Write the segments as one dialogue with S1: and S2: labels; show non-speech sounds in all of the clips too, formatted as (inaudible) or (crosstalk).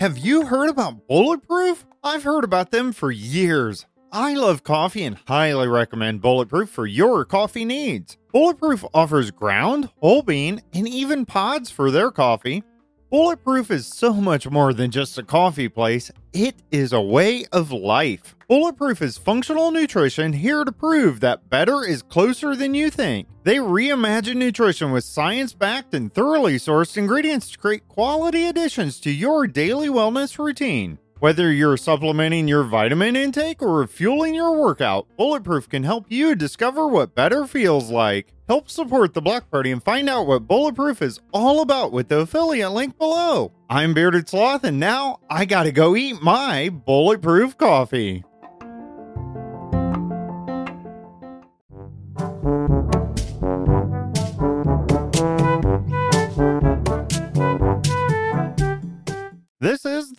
S1: Have you heard about Bulletproof? I've heard about them for years. I love coffee and highly recommend Bulletproof for your coffee needs. Bulletproof offers ground, whole bean, and even pods for their coffee. Bulletproof is so much more than just a coffee place, it is a way of life. Bulletproof is functional nutrition here to prove that better is closer than you think. They reimagine nutrition with science backed and thoroughly sourced ingredients to create quality additions to your daily wellness routine. Whether you're supplementing your vitamin intake or refueling your workout, Bulletproof can help you discover what better feels like. Help support the Block Party and find out what Bulletproof is all about with the affiliate link below. I'm Bearded Sloth, and now I gotta go eat my Bulletproof coffee.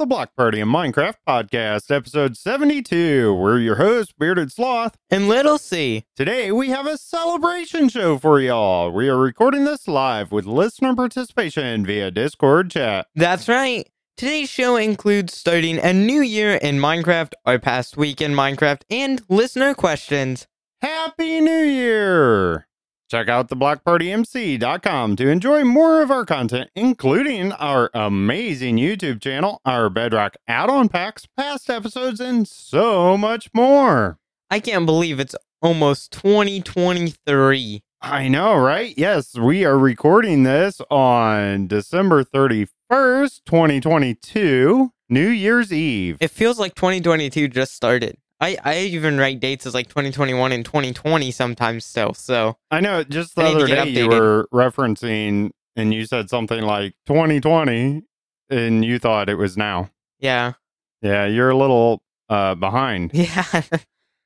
S1: The Block Party and Minecraft podcast, episode 72. We're your hosts, Bearded Sloth.
S2: And Little C.
S1: Today we have a celebration show for y'all. We are recording this live with listener participation via Discord chat.
S2: That's right. Today's show includes starting a new year in Minecraft, our past week in Minecraft, and listener questions.
S1: Happy New Year! Check out theblockpartymc.com to enjoy more of our content, including our amazing YouTube channel, our Bedrock add on packs, past episodes, and so much more.
S2: I can't believe it's almost 2023.
S1: I know, right? Yes, we are recording this on December 31st, 2022, New Year's Eve.
S2: It feels like 2022 just started. I, I even write dates as like 2021 and 2020 sometimes still. So
S1: I know just the
S2: I
S1: other day you were referencing and you said something like 2020 and you thought it was now.
S2: yeah,
S1: Yeah, you're a little uh behind. (laughs)
S2: yeah.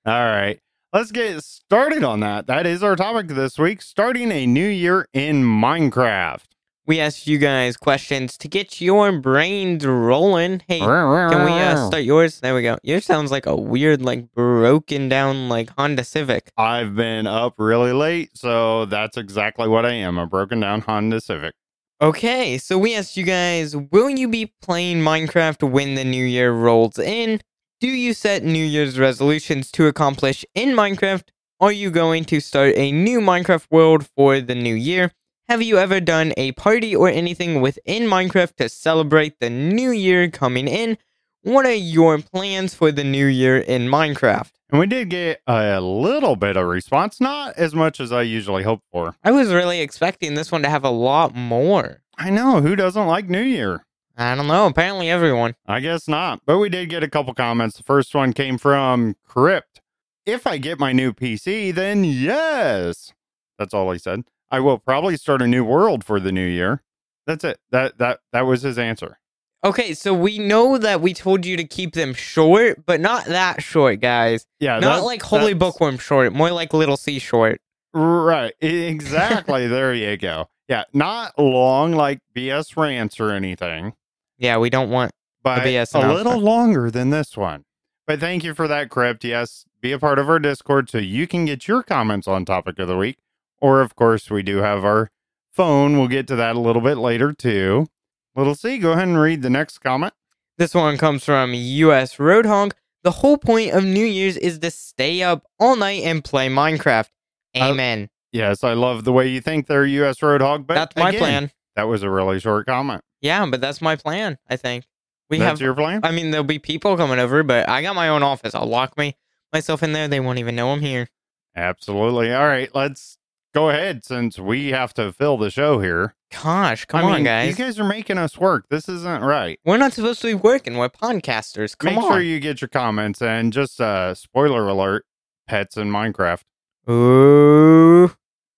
S1: All right. Let's get started on that. That is our topic this week, starting a new year in Minecraft.
S2: We asked you guys questions to get your brains rolling. Hey, can we uh, start yours? There we go. Yours sounds like a weird, like broken down, like Honda Civic.
S1: I've been up really late, so that's exactly what I am, a broken down Honda Civic.
S2: Okay, so we asked you guys, will you be playing Minecraft when the new year rolls in? Do you set New Year's resolutions to accomplish in Minecraft? Are you going to start a new Minecraft world for the new year? Have you ever done a party or anything within Minecraft to celebrate the new year coming in? What are your plans for the new year in Minecraft?
S1: And we did get a little bit of response, not as much as I usually hope for.
S2: I was really expecting this one to have a lot more.
S1: I know, who doesn't like New Year?
S2: I don't know, apparently everyone.
S1: I guess not. But we did get a couple comments. The first one came from Crypt. If I get my new PC, then yes. That's all he said. I will probably start a new world for the new year. That's it. That that that was his answer.
S2: Okay, so we know that we told you to keep them short, but not that short, guys.
S1: Yeah,
S2: not like Holy Bookworm short, more like Little C short.
S1: Right. Exactly. (laughs) there you go. Yeah, not long like BS rants or anything,
S2: Yeah, we don't want.
S1: but
S2: BS
S1: a little (laughs) longer than this one. But thank you for that, Crypt. Yes, be a part of our Discord so you can get your comments on topic of the week. Or, of course, we do have our phone. We'll get to that a little bit later, too. Little C, go ahead and read the next comment.
S2: This one comes from US Roadhog. The whole point of New Year's is to stay up all night and play Minecraft.
S1: Uh,
S2: Amen.
S1: Yes, I love the way you think there, US Roadhog. But
S2: that's my
S1: again,
S2: plan.
S1: That was a really short comment.
S2: Yeah, but that's my plan, I think. We
S1: that's
S2: have
S1: your plan?
S2: I mean there'll be people coming over, but I got my own office. I'll lock me myself in there. They won't even know I'm here.
S1: Absolutely. All right, let's go ahead since we have to fill the show here.
S2: Gosh, come
S1: I
S2: on,
S1: mean,
S2: guys.
S1: You guys are making us work. This isn't right.
S2: We're not supposed to be working. We're podcasters. Come
S1: Make
S2: on.
S1: sure you get your comments and just uh spoiler alert, pets in Minecraft.
S2: Ooh.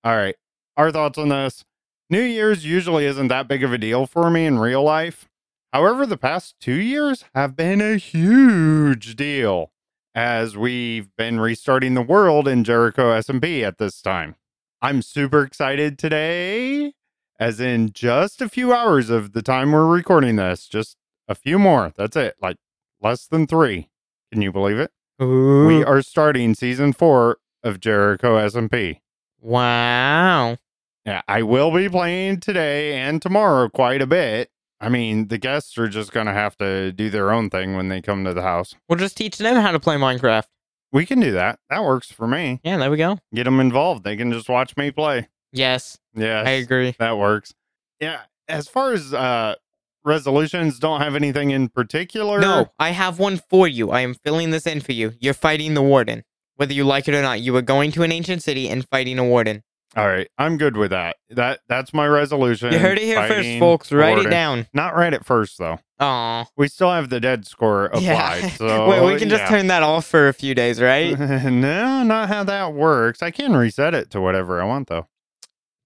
S1: All right. Our thoughts on this. New Year's usually isn't that big of a deal for me in real life. However, the past two years have been a huge deal as we've been restarting the world in Jericho SMP at this time. I'm super excited today, as in just a few hours of the time we're recording this, just a few more. That's it, like less than three. Can you believe it?
S2: Ooh.
S1: We are starting season four of Jericho SMP.
S2: wow.
S1: Yeah, I will be playing today and tomorrow quite a bit. I mean, the guests are just going to have to do their own thing when they come to the house.
S2: We'll just teach them how to play Minecraft.
S1: We can do that. That works for me.
S2: Yeah, there we go.
S1: Get them involved. They can just watch me play.
S2: Yes,
S1: Yes,
S2: I agree.
S1: that works. Yeah, as far as uh resolutions, don't have anything in particular.
S2: No, I have one for you. I am filling this in for you. You're fighting the warden. Whether you like it or not, you are going to an ancient city and fighting a warden.
S1: All right, I'm good with that. That that's my resolution.
S2: You heard it here first,
S1: Fighting
S2: folks. Write it down.
S1: Not right at first though.
S2: Aw.
S1: We still have the dead score applied.
S2: Yeah. (laughs)
S1: So
S2: Wait, we can just turn that off for a few days, right? (laughs)
S1: no, not how that works. I can reset it to whatever I want though.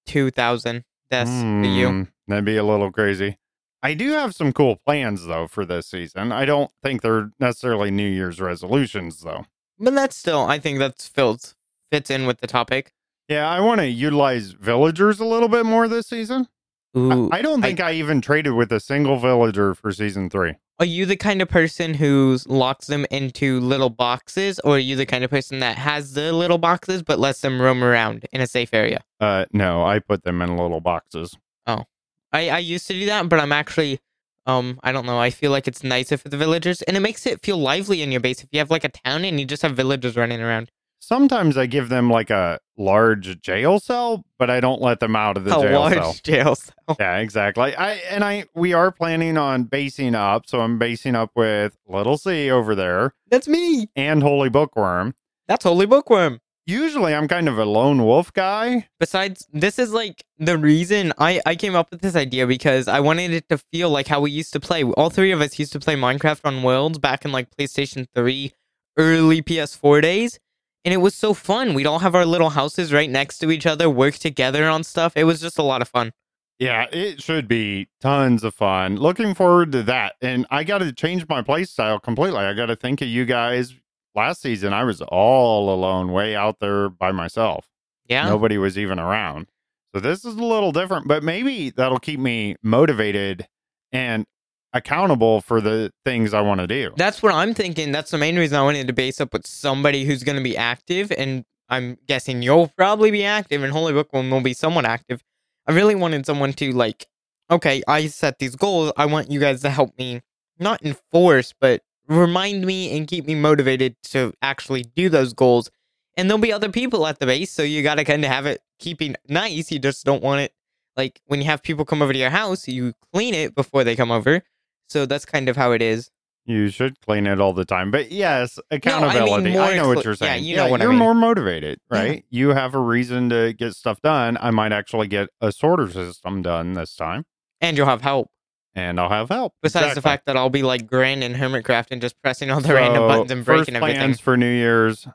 S2: 2,000 deaths for you.
S1: Hmm, That'd be a little crazy. I do have some cool plans though for this season. I don't think they're necessarily New Year's resolutions though.
S2: But that's still, I think that's filled, fits in with the topic.
S1: Yeah, I want to utilize villagers a little bit more this season. I-
S2: Ooh.
S1: I, don't think I, even traded with a single villager for season three.
S2: Are you the kind of person who locks them into little boxes, or are you the kind of person that has the little boxes but lets them roam around in a safe area?
S1: Uh, no, I put them in little boxes.
S2: Oh, I, I used to do that, but I'm actually, um, I don't know. I feel like it's nicer for the villagers, and it makes it feel lively in your base. If you have like a town and you just have villagers running around,
S1: Sometimes I give them like a large jail cell, but I don't let them out of the
S2: a
S1: jail
S2: large
S1: cell.
S2: jail cell.
S1: Yeah, exactly. I and I we are planning on basing up, so I'm basing up with Little C over there
S2: That's me.
S1: and Holy Bookworm.
S2: That's Holy Bookworm.
S1: Usually, I'm kind of a lone wolf guy.
S2: Besides, this is like the reason I, I came up with this idea because I wanted it to feel like how we used to play. All three of us used to play Minecraft on Worlds back in like PlayStation 3, early PS4 days. And it was so fun. We'd all have our little houses right next to each other, work together on stuff. It was just a lot of fun.
S1: Yeah, it should be tons of fun. Looking forward to that. And I got to change my play style completely. I got to think of you guys. Last season, I was all alone, way out there by myself.
S2: Yeah.
S1: Nobody was even around. So this is a little different, but maybe that'll keep me motivated and accountable for the things I want to do.
S2: That's what I'm thinking. That's the main reason I wanted to base up with somebody who's going to be active. And I'm guessing you'll probably be active, and Holy Bookworm will be somewhat active. I really wanted someone to, like, okay, I set these goals. I want you guys to help me, not enforce, but remind me and keep me motivated to actually do those goals. And there'll be other people at the base, so you got to kind of have it keeping nice. You just don't want it, like, when you have people come over to your house, you clean it before they come over. So that's kind of how it is.
S1: You should clean it all the time. But yes,
S2: I mean
S1: accountability. I, know what you're
S2: yeah,
S1: saying.
S2: you know what I
S1: you're
S2: mean.
S1: more motivated,
S2: Yeah.
S1: right? You have a reason to get stuff done. I might actually get a sorter system done this time,
S2: And you'll have help.
S1: and I'll have help.
S2: Besides the fact that I'll be like Grian and Hermitcraft and just pressing all the random buttons and breaking
S1: first
S2: everything.
S1: plans for New Year's,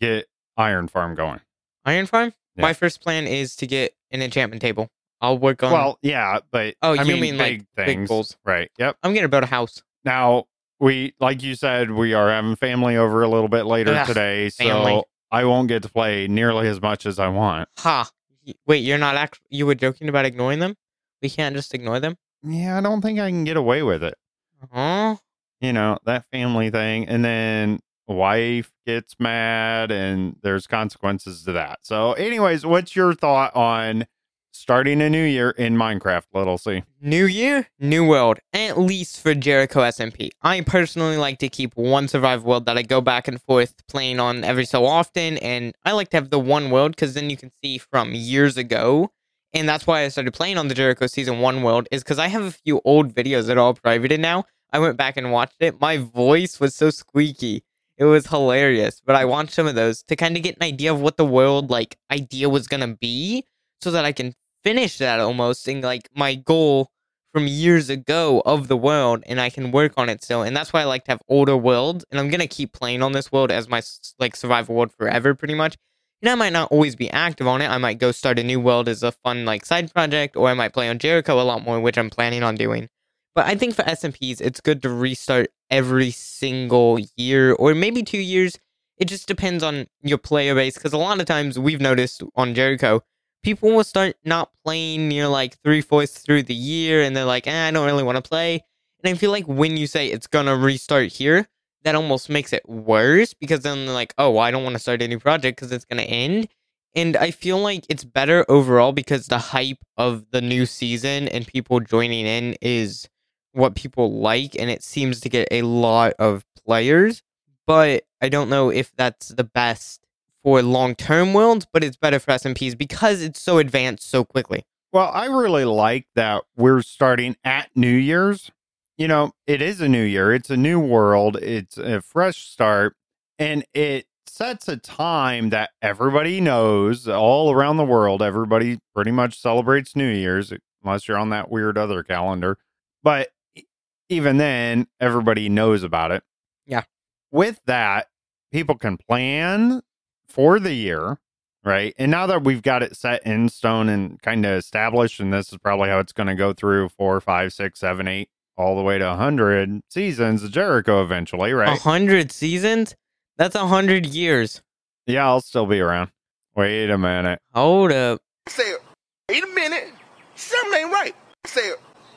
S1: get Iron Farm going.
S2: Iron Farm?
S1: Yeah.
S2: My first plan is to get an enchantment table. I'll work on.
S1: well, yeah, but
S2: Oh,
S1: I
S2: you
S1: mean,
S2: mean, like,
S1: big
S2: big
S1: things,
S2: goals.
S1: right? Yep.
S2: I'm gonna build a house.
S1: Now we, like you said, we are having family over a little bit later
S2: Ugh,
S1: today, so
S2: family.
S1: I won't get to play nearly as much as I want.
S2: Ha! Y- Wait, you're not act. You were joking about ignoring them? We can't just ignore them.
S1: Yeah, I don't think I can get away with it.
S2: Huh?
S1: you know, that family thing. And then wife gets mad and there's consequences to that. So, anyways, what's your thought on starting a new year in Minecraft, little C?
S2: New year, new world. At least for Jericho SMP. I personally like to keep one survival world that I go back and forth playing on every so often, and I like to have the one world because then you can see from years ago. And that's why I started playing on the Jericho Season 1 world, is because I have a few old videos that are all privated now. I went back and watched it. My voice was so squeaky. It was hilarious. But I watched some of those to kind of get an idea of what the world like idea was gonna be so that I can finish that almost and like my goal from years ago of the world and I can work on it still. And that's why I like to have older worlds and I'm going to keep playing on this world as my like survival world forever pretty much. And I might not always be active on it. I might go start a new world as a fun like side project or I might play on Jericho a lot more, which I'm planning on doing. But I think for SMPs, it's good to restart every single year or maybe two years. It just depends on your player base because a lot of times we've noticed on Jericho, people will start not playing near like three fourths through the year and they're like, eh, I don't really want to play. And I feel like when you say it's gonna restart here, that almost makes it worse because then they're like, oh, well, I don't want to start a new project because it's gonna end. And I feel like it's better overall because the hype of the new season and people joining in is what people like, and it seems to get a lot of players. But I don't know if that's the best for long term worlds, but it's better for SMPs because it's so advanced so quickly.
S1: Well, I really like that we're starting at New Year's. You know, it is a new year, it's a new world, it's a fresh start, and it sets a time that everybody knows all around the world. Everybody pretty much celebrates New Year's, unless you're on that weird other calendar. But even then, everybody knows about it.
S2: Yeah.
S1: With that, people can plan for the year, right? And now that we've got it set in stone and kind of established, and this is probably how it's going to go through four, five, six, seven, eight, all the way to 100 seasons of Jericho eventually,
S2: A
S1: right?
S2: hundred seasons? That's a hundred years.
S1: Yeah, I'll still be around. Wait a minute.
S2: Hold up.
S3: Say, wait a minute. Something ain't right. Say,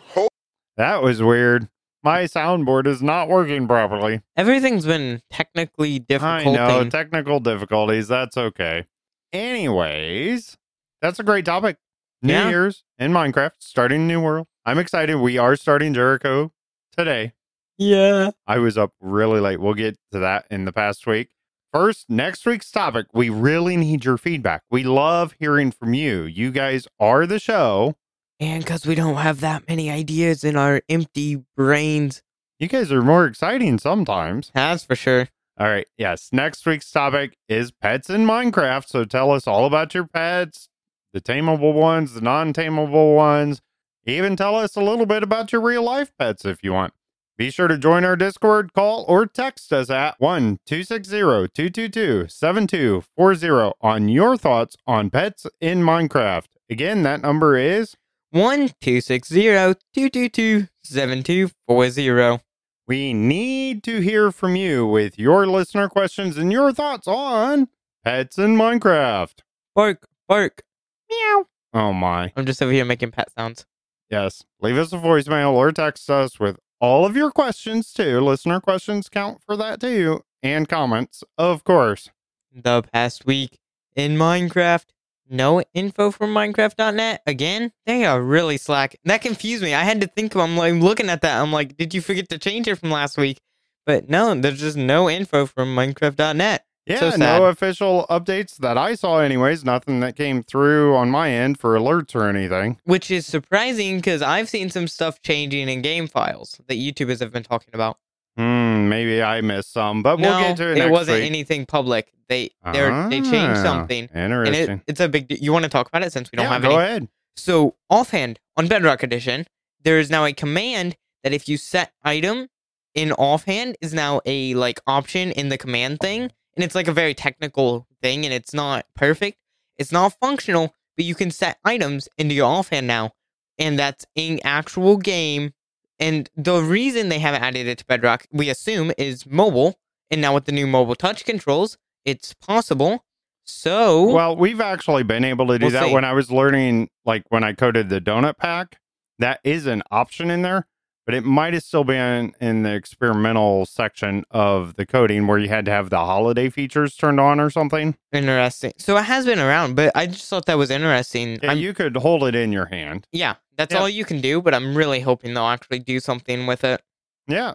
S3: hold.
S1: That was weird. My soundboard is not working properly.
S2: Everything's been technically difficult.
S1: I
S2: know,
S1: technical difficulties. That's okay. Anyways, that's a great topic. New
S2: Yeah.
S1: Year's in Minecraft, starting a new world. I'm excited. We are starting Jericho today.
S2: yeah.
S1: I was up really late. We'll get to that in the past week. First, next week's topic. We really need your feedback. We love hearing from you. You guys are the show.
S2: And because we don't have that many ideas in our empty brains.
S1: You guys are more exciting sometimes.
S2: That's for sure.
S1: All right. Yes. Next week's topic is pets in Minecraft. So tell us all about your pets, the tameable ones, the non tameable ones. Even tell us a little bit about your real life pets if you want. Be sure to join our Discord, call, or text us at 1 260 222 7240 on your thoughts on pets in Minecraft. Again, that number is
S2: One two six zero two two two seven two four zero.
S1: We need to hear from you with your listener questions and your thoughts on pets in Minecraft.
S2: Bark, bark, meow.
S1: Oh my.
S2: I'm just over here making pet sounds.
S1: Yes. Leave us a voicemail or text us with all of your questions too. Listener questions count for that too. And comments, of course.
S2: The past week in Minecraft. No info from Minecraft.net again. They are really slack. That confused me. I had to think. I'm like looking at that. I'm like, did you forget to change it from last week? But no, there's just no info from Minecraft.net.
S1: Yeah,
S2: So
S1: no official updates that I saw, anyways. Nothing that came through on my end for alerts or anything.
S2: which is surprising because I've seen some stuff changing in game files that YouTubers have been talking about.
S1: Maybe I missed some, but we'll get to it.
S2: it wasn't
S1: week.
S2: anything public. They they are they changed
S1: Ah,
S2: something, and
S1: Interesting.
S2: it, it's a big. You want to talk about it since we don't
S1: yeah,
S2: have
S1: go
S2: any.
S1: ahead.
S2: So offhand on Bedrock Edition, there is now a command that if you set item in offhand is now a like option in the command thing, and it's like a very technical thing, and it's not perfect. It's not functional, but you can set items into your offhand now, and that's in actual game. And the reason they haven't added it to Bedrock, we assume, is mobile. And now with the new mobile touch controls, it's possible. So
S1: Well, we've actually been able to do
S2: We'll
S1: that
S2: see.
S1: when I was learning, like when I coded the donut pack. That is an option in there, but it might have still been in the experimental section of the coding where you had to have the holiday features turned on or something.
S2: Interesting. So it has been around, but I just thought that was interesting.
S1: Yeah, you could hold it in your hand.
S2: yeah, that's
S1: Yeah.
S2: all you can do, but I'm really hoping they'll actually do something with it.
S1: Yeah,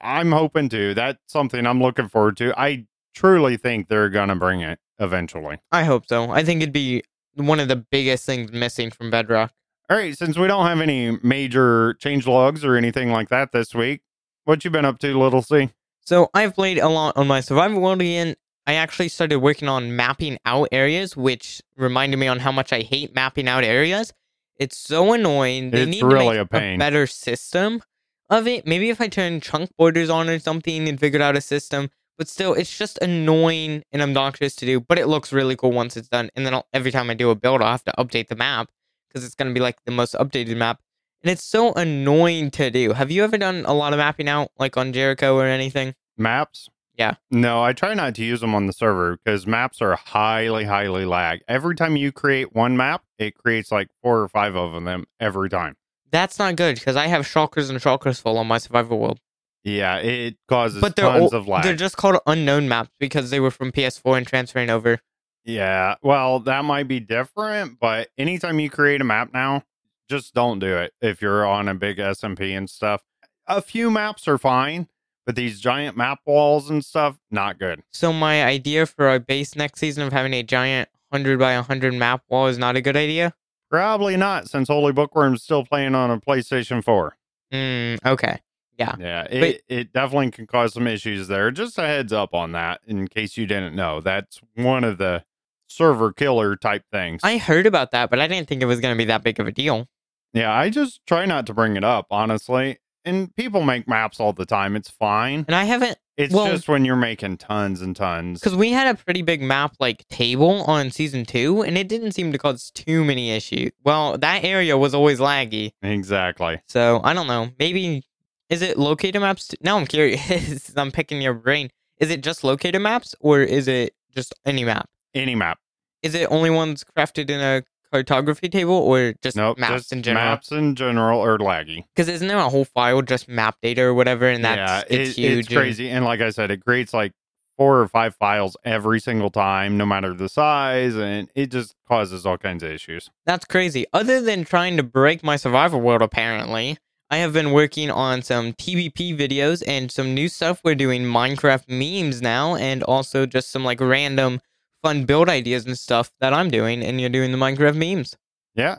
S1: I'm hoping to. That's something I'm looking forward to. I truly think they're going to bring it eventually.
S2: I hope so. I think it'd be one of the biggest things missing from Bedrock.
S1: All right, since we don't have any major change logs or anything like that this week, what you been up to, Little C?
S2: So I've played a lot on my survival world again. I actually started working on mapping out areas, which reminded me on how much I hate mapping out areas. It's so annoying. They
S1: It's
S2: need
S1: really a pain.
S2: better system of it. Maybe if I turn chunk borders on or something and figured out a system. But still, it's just annoying and obnoxious to do. But it looks really cool once it's done. And then I'll, every time I do a build, I'll have to update the map because it's going to be like the most updated map. And it's so annoying to do. Have you ever done a lot of mapping out, like on Jericho or anything?
S1: Maps?
S2: Yeah.
S1: No, I try not to use them on the server because maps are highly, highly lag. Every time you create one map, it creates like four or five of them every time.
S2: That's not good because I have shulkers and shulkers full on my survival world.
S1: Yeah, it causes
S2: But they're
S1: tons of lag.
S2: they're just called unknown maps because they were from PS4 and transferring over.
S1: Yeah, well, that might be different, but anytime you create a map now, just don't do it if you're on a big SMP and stuff. A few maps are fine, but these giant map walls and stuff, not good.
S2: So my idea for our base next season of having a giant 100 by 100 map wall is not a good idea?
S1: Probably not, since Holy Bookworm's still playing on a PlayStation 4.
S2: Hmm, okay. Yeah.
S1: Yeah, it, it definitely can cause some issues there. Just a heads up on that in case you didn't know. That's one of the server killer type things.
S2: I heard about that, but I didn't think it was going to be that big of a deal.
S1: yeah, I just try not to bring it up, honestly. And people make maps all the time. It's fine.
S2: And I haven't,
S1: It's
S2: Well-
S1: just when you're making tons and tons.
S2: because we had a pretty big map like table on season two, and it didn't seem to cause too many issues. Well, that area was always laggy.
S1: Exactly.
S2: So I don't know. Maybe, is it locator maps? Now I'm curious. (laughs) I'm picking your brain. Is it just locator maps or is it just any map?
S1: Any map.
S2: Is it only ones crafted in a cartography table or just
S1: Nope.
S2: maps
S1: just
S2: in general?
S1: Maps in general are laggy.
S2: Because isn't there a whole file just map data or whatever, and that's
S1: yeah,
S2: it's
S1: it-
S2: huge.
S1: It's crazy. And like I said, it creates like four or five files every single time, no matter the size, and it just causes all kinds of issues.
S2: That's crazy. Other than trying to break my survival world, apparently, I have been working on some TBP videos and some new stuff. We're doing Minecraft memes now, and also just some like random fun build ideas and stuff that I'm doing. And you're doing the Minecraft memes
S1: Yeah.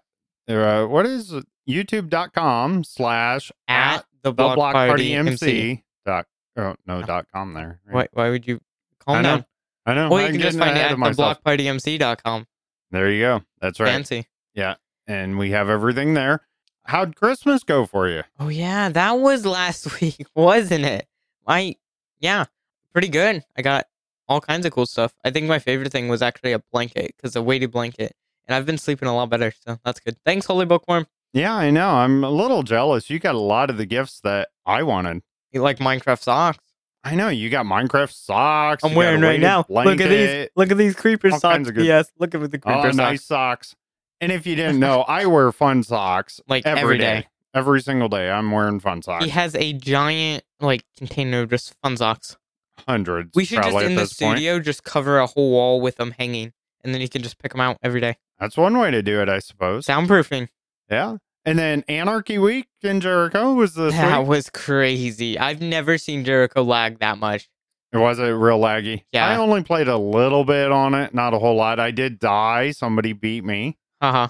S1: Uh, what is youtube.com slash
S2: at the Block,
S1: block
S2: Party,
S1: party
S2: MC.
S1: Dot, oh, no, dot com there. right?
S2: Why, why would you calm
S1: I know.
S2: down?
S1: I know.
S2: Or you
S1: I'm
S2: can just find it at theblockpartymc.com.
S1: There you go. That's right.
S2: Fancy. Yeah.
S1: And we have everything there. How'd Christmas go for you?
S2: Oh yeah, that was last (laughs) week, wasn't it? I yeah, pretty good. I got all kinds of cool stuff. I think my favorite thing was actually a blanket because a weighted blanket, and I've been sleeping a lot better, so that's good. Thanks, Holy Bookworm.
S1: Yeah, I know. I'm a little jealous. You got a lot of the gifts that I wanted.
S2: You like Minecraft socks?
S1: I know you got Minecraft socks.
S2: I'm
S1: you got a
S2: wearing right now. Look at these. Look at these creeper
S1: all
S2: socks.
S1: good-
S2: Yes, look at the creeper
S1: Oh,
S2: socks.
S1: nice socks. And if you didn't know, I wear fun socks (laughs)
S2: Like
S1: every
S2: every
S1: day.
S2: day.
S1: Every single day, I'm wearing fun socks.
S2: He has a giant like container of just fun socks.
S1: Hundreds.
S2: We should just in the
S1: this point.
S2: studio just cover a whole wall with them hanging, and then you can just pick them out every day.
S1: That's one way to do it, I suppose.
S2: Soundproofing.
S1: Yeah. And then Anarchy Week in Jericho was this
S2: That
S1: week.
S2: was crazy. I've never seen Jericho lag that much.
S1: It was it real laggy.
S2: Yeah.
S1: I only played a little bit on it, not a whole lot. I did die. Somebody beat me.
S2: Haha.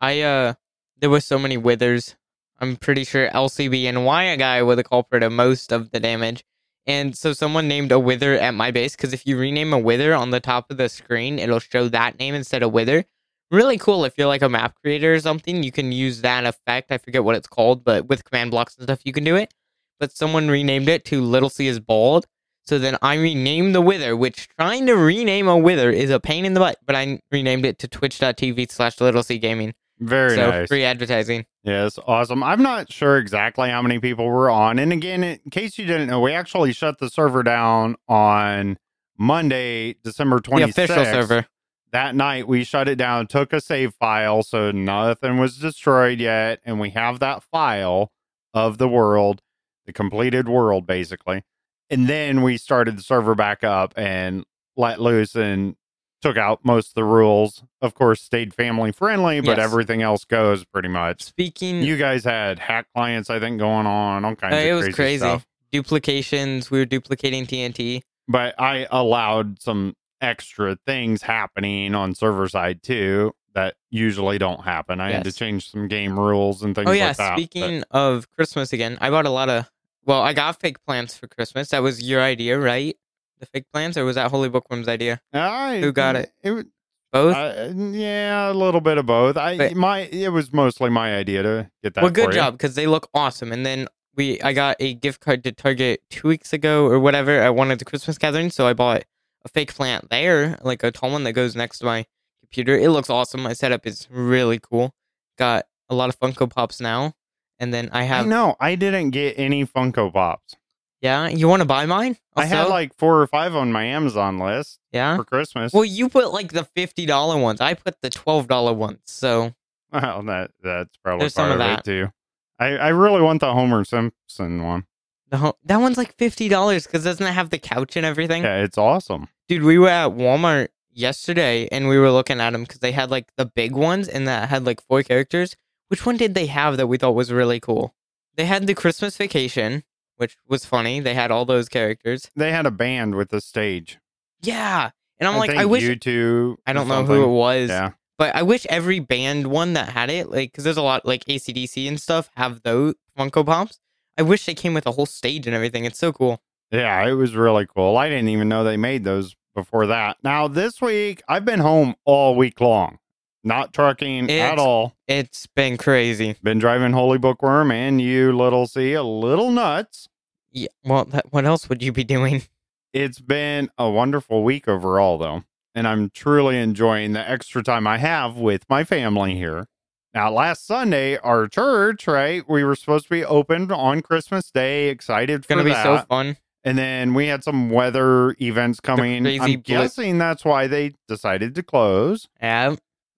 S2: I uh there was so many withers. I'm pretty sure LCB and Wire guy were the culprit of most of the damage. And so someone named a wither at my base because if you rename a wither on the top of the screen, it'll show that name instead of wither. Really cool if you're like a map creator or something, you can use that effect. I forget what it's called, but with command blocks and stuff you can do it. But someone renamed it to Little C is bald. So then I renamed the wither, which trying to rename a wither is a pain in the butt, but I renamed it to twitch.tv slash little C gaming.
S1: Very
S2: so
S1: nice.
S2: free advertising.
S1: Yes, awesome. I'm not sure exactly how many people were on. And again, in case you didn't know, we actually shut the server down on Monday, December 26th.
S2: The official server.
S1: That night, we shut it down, took a save file, so nothing was destroyed yet. And we have that file of the world, the completed world, basically. And then we started the server back up and let loose and took out most of the rules. Of course, stayed family friendly, but
S2: Yes.
S1: everything else goes pretty much.
S2: Speaking,
S1: You guys had hack clients, I think, going on, all kinds
S2: uh,
S1: of
S2: it was
S1: crazy,
S2: crazy.
S1: stuff.
S2: Duplications. We were duplicating TNT.
S1: But I allowed some extra things happening on server side too that usually don't happen. I had to change some game rules and things
S2: Oh yeah.
S1: like that. but-
S2: Speaking of Christmas again, I bought a lot of. Well, I got fake plants for Christmas. That was your idea, right? The fake plants, or was that Holy Bookworm's idea?
S1: I,
S2: Who got it?
S1: It was
S2: Both.
S1: uh, yeah, a little bit of both. I
S2: But-
S1: my it was mostly my idea to get that.
S2: well, good job because they look awesome. And then we, I got a gift card to Target two weeks ago or whatever at one of the Christmas gatherings, so I bought a fake plant there, like a tall one that goes next to my computer. It looks awesome. My setup is really cool. Got a lot of Funko Pops now, and then I have.
S1: know I didn't get any Funko Pops.
S2: Yeah, you want to buy mine?
S1: I had like four or five on my Amazon list
S2: yeah.
S1: for Christmas.
S2: Well, you put like the fifty dollar ones. I put the twelve dollar ones. So (laughs)
S1: Well, that that's probably
S2: There's
S1: part
S2: some
S1: of,
S2: of
S1: it too. I, I really want the Homer Simpson one.
S2: the ho- that one's like fifty dollars because doesn't it have the couch and everything?
S1: Yeah, it's awesome.
S2: Dude, we were at Walmart yesterday and we were looking at them because they had like the big ones and that had like four characters. Which one did they have that we thought was really cool? They had the Christmas Vacation, which was funny. They had all those characters.
S1: They had a band with a stage.
S2: Yeah. And I'm
S1: I
S2: like, I wish
S1: U2.
S2: I don't know who it was,
S1: Yeah.
S2: but I wish every band one that had it, like, because there's a lot like ACDC and stuff have those Funko Pops. I wish they came with a whole stage and everything. It's so cool.
S1: Yeah, it was really cool. I didn't even know they made those before that. Now, this week, I've been home all week long, not trucking at all.
S2: It's been crazy.
S1: Been driving Holy Bookworm and you, Little C, a little nuts.
S2: Yeah. Well, that, what else would you be doing?
S1: It's been a wonderful week overall, though. And I'm truly enjoying the extra time I have with my family here. Now, last Sunday, our church, right? We were supposed to be open on Christmas Day. Excited
S2: It's gonna be
S1: that.
S2: so fun.
S1: And then we had some weather events coming. I'm
S2: blip.
S1: guessing that's why they decided to close.
S2: Yeah.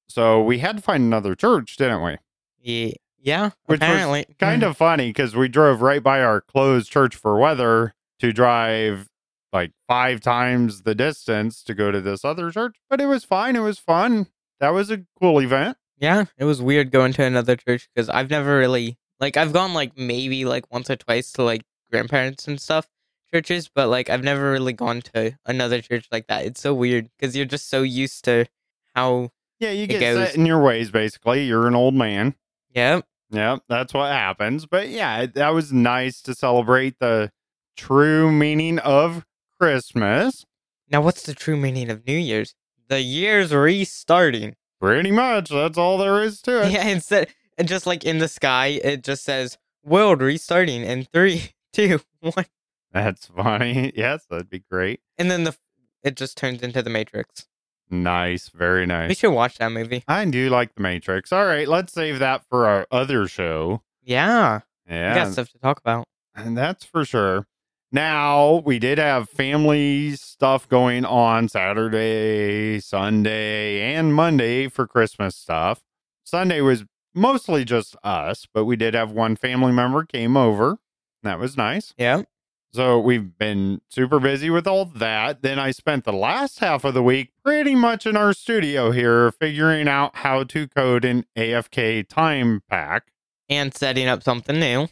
S1: So we had to find another church, didn't we?
S2: Yeah. Yeah.
S1: Which was
S2: apparently. (laughs)
S1: Kind of funny because we drove right by our closed church for weather to drive like five times the distance to go to this other church. But it was fine. It was fun. That was a cool event.
S2: Yeah, it was weird going to another church because I've never really like I've gone like maybe like once or twice to like grandparents and stuff churches, but like I've never really gone to another church like that. It's so weird because you're just so used to how
S1: Yeah, you get
S2: goes-
S1: set in your ways, basically. You're an old man.
S2: Yep.
S1: Yep. that's what happens. But yeah, it- that was nice to celebrate the true meaning of Christmas.
S2: Now what's the true meaning of New Year's? The year's restarting.
S1: Pretty much. That's all there is to (laughs) it.
S2: Yeah, instead uh, and just like in the sky, it just says world restarting in three, (laughs) two, one,
S1: That's funny. (laughs) Yes, that'd be great.
S2: and then the it just turns into the Matrix.
S1: Nice. Very nice.
S2: We should watch that movie.
S1: I do like The Matrix. All right, let's save that for our other show.
S2: Yeah, we
S1: Yeah,
S2: got stuff to talk about.
S1: and that's for sure. Now, we did have family stuff going on Saturday, Sunday, and Monday for Christmas stuff. Sunday was mostly just us, but we did have one family member came over. That was nice.
S2: Yeah.
S1: So we've been super busy with all that. Then I spent the last half of the week pretty much in our studio here figuring out how to code an AFK time pack,
S2: and setting up something new.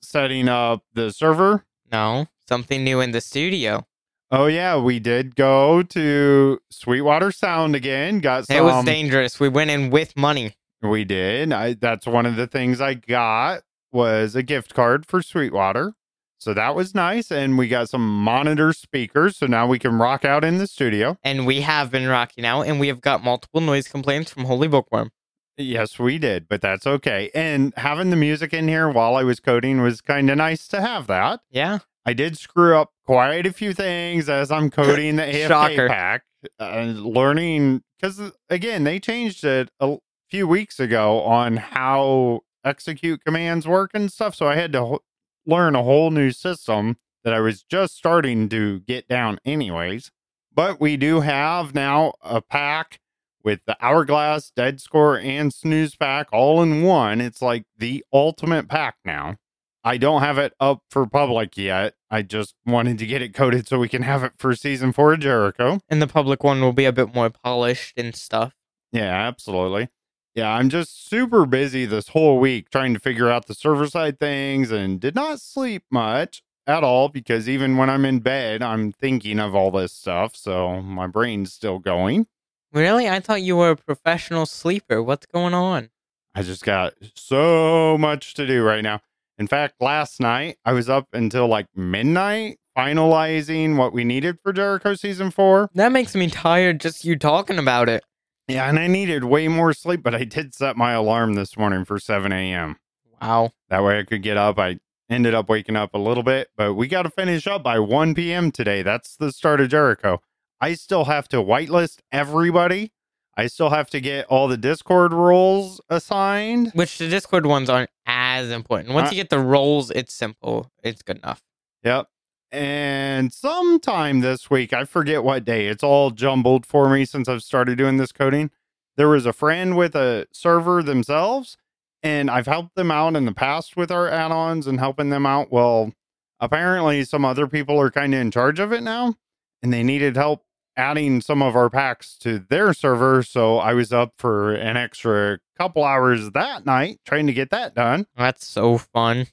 S1: setting up the server.
S2: No, something new in the studio.
S1: Oh yeah, we did go to Sweetwater Sound again. Got some
S2: it was dangerous. We went in with money.
S1: We did. I, that's one of the things I got was a gift card for Sweetwater. So that was nice. And we got some monitor speakers. So now we can rock out in the studio.
S2: And we have been rocking out, and we have got multiple noise complaints from Holy Bookworm.
S1: Yes, we did, but that's okay. And having the music in here while I was coding was kind of nice to have that.
S2: Yeah.
S1: I did screw up quite a few things as I'm (laughs) coding the AFK
S2: Shocker.
S1: pack, uh, learning because again they changed it a few weeks ago on how execute commands work and stuff. So I had to learn a whole new system that I was just starting to get down, anyways. But we do have now a pack with the hourglass, dead score, and snooze pack all in one. It's like the ultimate pack now. I don't have it up for public yet. I just wanted to get it coded so we can have it for season four of Jericho.
S2: And the public one will be a bit more polished and stuff.
S1: Yeah, absolutely. Yeah, I'm just super busy this whole week trying to figure out the server side things and did not sleep much at all because even when I'm in bed, I'm thinking of all this stuff. So my brain's still going.
S2: Really? I thought you were a professional sleeper. What's going on?
S1: I just got so much to do right now. In fact, last night I was up until like midnight finalizing what we needed for Jericho season four.
S2: That makes me tired just you talking about it.
S1: Yeah, and I needed way more sleep, but I did set my alarm this morning for 7 a.m.
S2: Wow.
S1: That way I could get up. I ended up waking up a little bit, but we got to finish up by 1 p.m. today. That's the start of Jericho. I still have to whitelist everybody. I still have to get all the Discord roles assigned.
S2: Which the Discord ones aren't as important. Once
S1: Uh,
S2: you get the roles, it's simple. It's good enough.
S1: Yep. And sometime this week, I forget what day, it's all jumbled for me since I've started doing this coding. There was a friend with a server themselves, and I've helped them out in the past with our add ons and helping them out. Well, apparently, some other people are kind of in charge of it now, and they needed help adding some of our packs to their server. So I was up for an extra couple hours that night trying to get that done.
S2: That's so fun.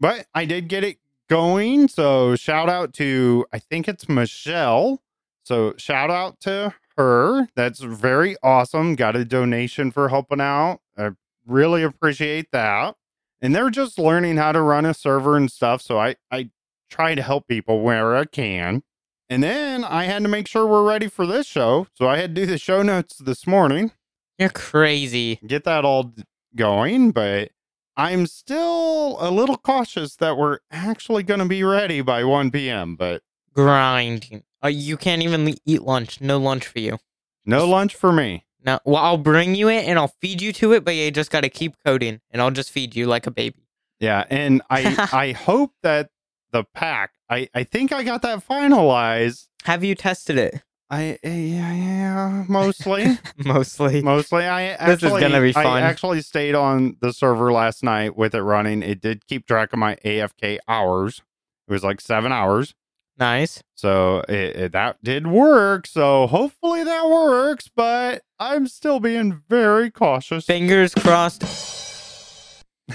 S1: But I did get it going. So shout out to, I think it's Michelle. So shout out to her. That's very awesome. Got a donation for helping out. I really appreciate that. And they're just learning how to run a server and stuff. So I, I try to help people where I can. And then I had to make sure we're ready for this show. So I had to do the show notes this morning,
S2: You're crazy.
S1: get that all going. But I'm still a little cautious that we're actually going to be ready by 1 p.m. But
S2: Grinding. Uh, you can't even le- eat lunch. No lunch for you.
S1: no lunch for me.
S2: No, well, I'll bring you it and I'll feed you to it, but you just got to keep coding and I'll just feed you like a baby.
S1: Yeah. And (laughs) I, I hope that the pack, I, I think I got that finalized.
S2: Have you tested it?
S1: I, yeah, yeah, mostly. (laughs)
S2: Mostly.
S1: Mostly, I
S2: This is
S1: actually,
S2: gonna be fun.
S1: I actually stayed on the server last night with it running. It did keep track of my AFK hours. It was like seven hours,
S2: Nice.
S1: so it, it- that did work. So hopefully that works. But I'm still being very cautious.
S2: Fingers crossed. (laughs)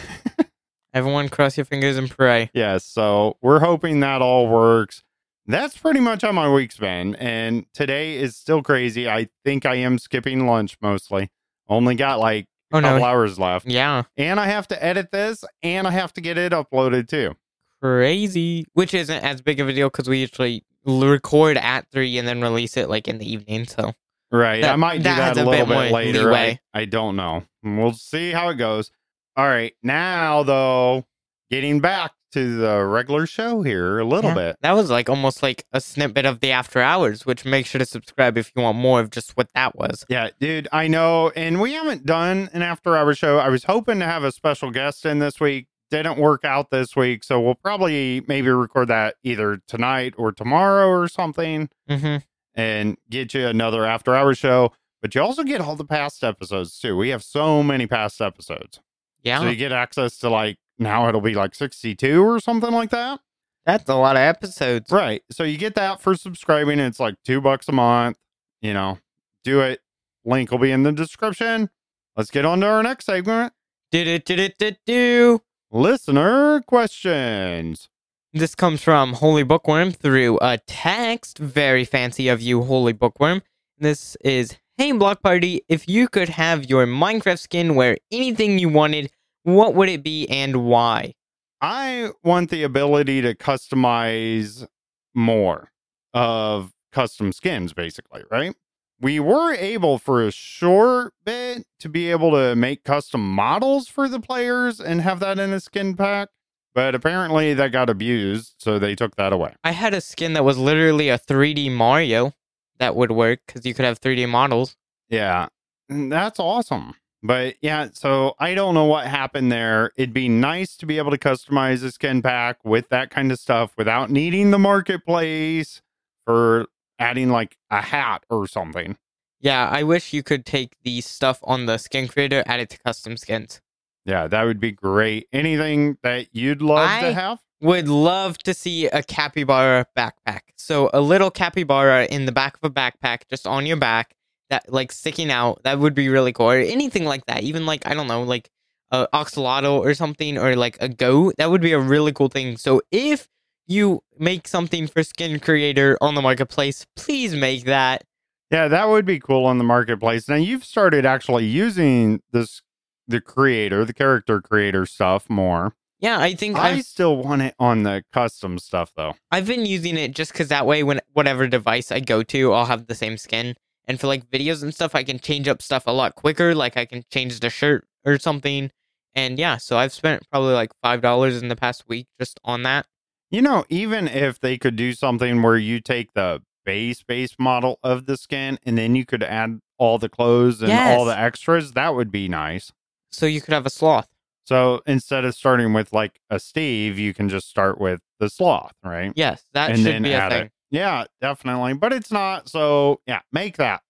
S2: Everyone cross your fingers and pray.
S1: Yes, so we're hoping that all works. That's pretty much how my week's been, and today is still crazy. I think I am skipping lunch mostly. Only got like a
S2: Oh
S1: couple
S2: no.
S1: hours left.
S2: Yeah.
S1: and I have to edit this and I have to get it uploaded too.
S2: Crazy. Which isn't as big of a deal because we usually record at three and then release it like in the evening. So
S1: Right.
S2: That-
S1: I might do
S2: that
S1: that, a little
S2: bit
S1: bit later. I, I don't know. We'll see how it goes. All right. Now though, getting back to the regular show here a little
S2: Yeah.
S1: bit.
S2: that was like almost like a snippet of the after hours, which make sure to subscribe if you want more of just what that was.
S1: Yeah, dude, I know. And we haven't done an after hour show. I was hoping to have a special guest in this week. Didn't work out this week. So we'll probably maybe record that either tonight or tomorrow or something.
S2: Mm-hmm.
S1: and get you another after hour show. But you also get all the past episodes too. We have so many past episodes.
S2: Yeah.
S1: So you get access to like now it'll be like 62 or something like that.
S2: That's a lot of episodes.
S1: Right. So you get that for subscribing. It's like two bucks a month. You know, do it. Link will be in the description. Let's get on to our next segment.
S2: Do it, do it, do it, do it, do do.
S1: Listener questions.
S2: This comes from Holy Bookworm through a text. Very fancy of you, Holy Bookworm. This is Hey Block Party, if you could have your Minecraft skin wear anything you wanted, what would it be and why?
S1: I want the ability to customize more of custom skins, basically, right? We were able for a short bit to be able to make custom models for the players and have that in a skin pack, but apparently that got abused, so they took that away.
S2: I had a skin that was literally a 3D Mario that would work because you could have 3D models.
S1: Yeah, that's awesome. But yeah, so I don't know what happened there. It'd be nice to be able to customize a skin pack with that kind of stuff without needing the marketplace for adding like a hat or something.
S2: Yeah, I wish you could take the stuff on the skin creator, add it to custom skins.
S1: Yeah, that would be great. Anything that you'd love
S2: I-
S1: to have?
S2: Would love to see a capybara backpack. So a little capybara in the back of a backpack, just on your back, that like sticking out. That would be really cool. Or anything like that. Even like I don't know, like a axolotl or something, or like a goat. That would be a really cool thing. So if you make something for Skin Creator on the marketplace, please make that.
S1: Yeah, that would be cool on the marketplace. Now you've started actually using this the creator, the character creator stuff more.
S2: Yeah, I think
S1: I
S2: I've
S1: still want it on the custom stuff though.
S2: I've been using it just because that way, when whatever device I go to, I'll have the same skin. And for like videos and stuff, I can change up stuff a lot quicker. Like I can change the shirt or something. And yeah, so I've spent probably like five dollars in the past week just on that.
S1: You know, even if they could do something where you take the base base model of the skin and then you could add all the clothes and all the extras, that would be nice.
S2: So you could have a sloth.
S1: So instead of starting with like a Steve, you can just start with the sloth, right?
S2: Yes, that
S1: and
S2: should be a thing.
S1: it. Yeah, definitely. But it's not. So yeah, make that.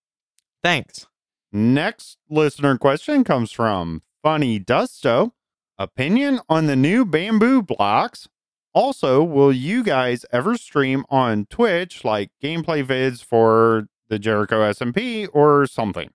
S2: Thanks.
S1: Next listener question comes from Funny Dusto. Opinion on the new bamboo blocks. Also, will you guys ever stream on Twitch like gameplay vids for the Jericho SMP or something.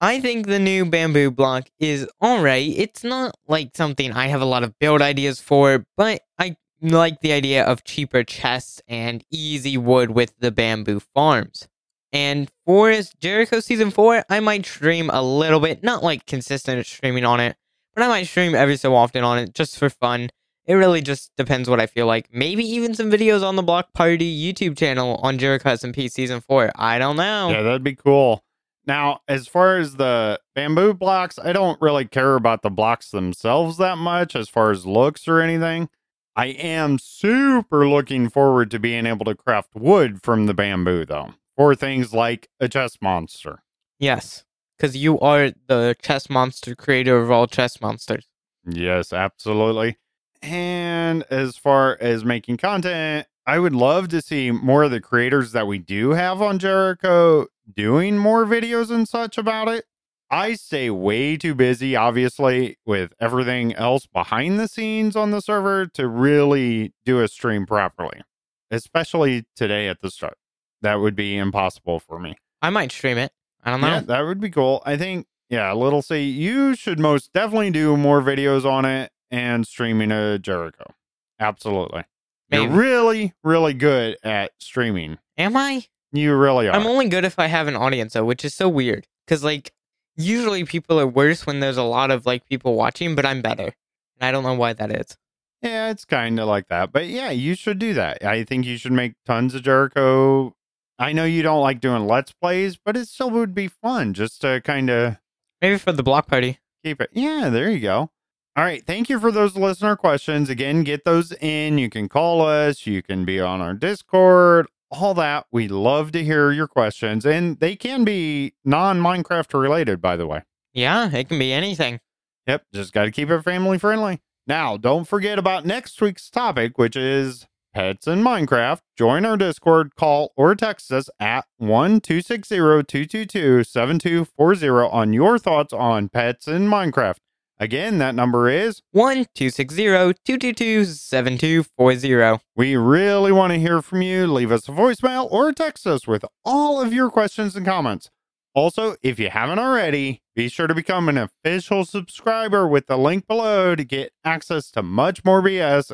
S2: I think the new bamboo block is alright. It's not like something I have a lot of build ideas for, but I like the idea of cheaper chests and easy wood with the bamboo farms. And for Jericho Season 4, I might stream a little bit, not like consistent streaming on it, but I might stream every so often on it just for fun. It really just depends what I feel like. Maybe even some videos on the Block Party YouTube channel on Jericho SMP Season 4. I don't know.
S1: Yeah, that'd be cool. Now, as far as the bamboo blocks, I don't really care about the blocks themselves that much as far as looks or anything. I am super looking forward to being able to craft wood from the bamboo, though, for things like a chest monster.
S2: Yes, because you are the chest monster creator of all chest monsters.
S1: Yes, absolutely. And as far as making content, I would love to see more of the creators that we do have on Jericho doing more videos and such about it. I stay way too busy, obviously, with everything else behind the scenes on the server to really do a stream properly, especially today at the start. That would be impossible for me.
S2: I might stream it. I don't know.
S1: Yeah, that would be cool. I think, yeah, Little C, you should most definitely do more videos on it and streaming a Jericho. Absolutely. You're really, really good at streaming.
S2: Am I?
S1: You really are.
S2: I'm only good if I have an audience though, which is so weird. Cause like usually people are worse when there's a lot of like people watching, but I'm better. And I don't know why that is.
S1: yeah, it's kind of like that. But yeah, you should do that. I think you should make tons of Jericho. I know you don't like doing Let's Plays, but it still would be fun just to kind of
S2: Maybe for the block party.
S1: keep it. Yeah, there you go. All right. Thank you for those listener questions. Again, get those in. You can call us, you can be on our Discord, all that. We love to hear your questions, and they can be non Minecraft related, by the way.
S2: Yeah, it can be anything.
S1: Yep. Just got to keep it family friendly. Now, don't forget about next week's topic, which is pets in Minecraft. Join our Discord, call or text us at 1 260 222 7240 on your thoughts on pets in Minecraft. Again, that number is
S2: One two six zero two two two seven two four zero.
S1: we really want to hear from you. Leave us a voicemail or text us with all of your questions and comments. Also, if you haven't already, be sure to become an official subscriber with the link below to get access to much more BS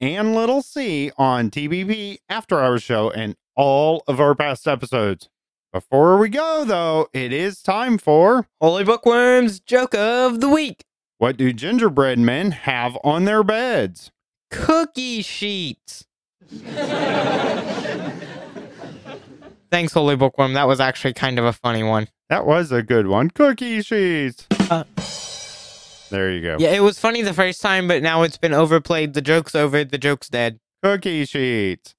S1: and Little C on TBP After Hours Show and all of our past episodes. Before we go, though, it is time for
S2: Holy Bookworms joke of the week.
S1: What do gingerbread men have on their beds?
S2: Cookie sheets. (laughs) Thanks, Holy Bookworm. That was actually kind of a funny one.
S1: That was a good one. Cookie sheets.
S2: Uh.
S1: there you go.
S2: Yeah, it was funny the first time, but now it's been overplayed. The joke's over. The joke's dead.
S1: Cookie sheets.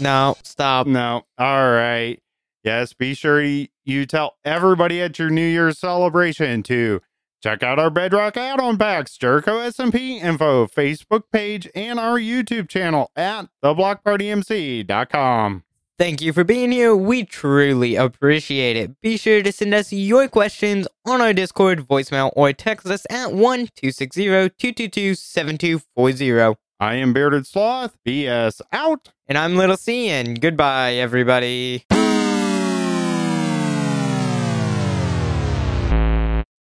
S2: No, stop.
S1: No. All right. Yes, be sure you tell everybody at your New Year's celebration to check out our Bedrock add-on packs, Jericho SMP info, Facebook page, and our YouTube channel at theblockpartymc.com.
S2: Thank you for being here. We truly appreciate it. Be sure to send us your questions on our Discord, voicemail, or text us at 1 260 222 7240.
S1: I am Bearded Sloth. BS out.
S2: And I'm Little C, and goodbye, everybody.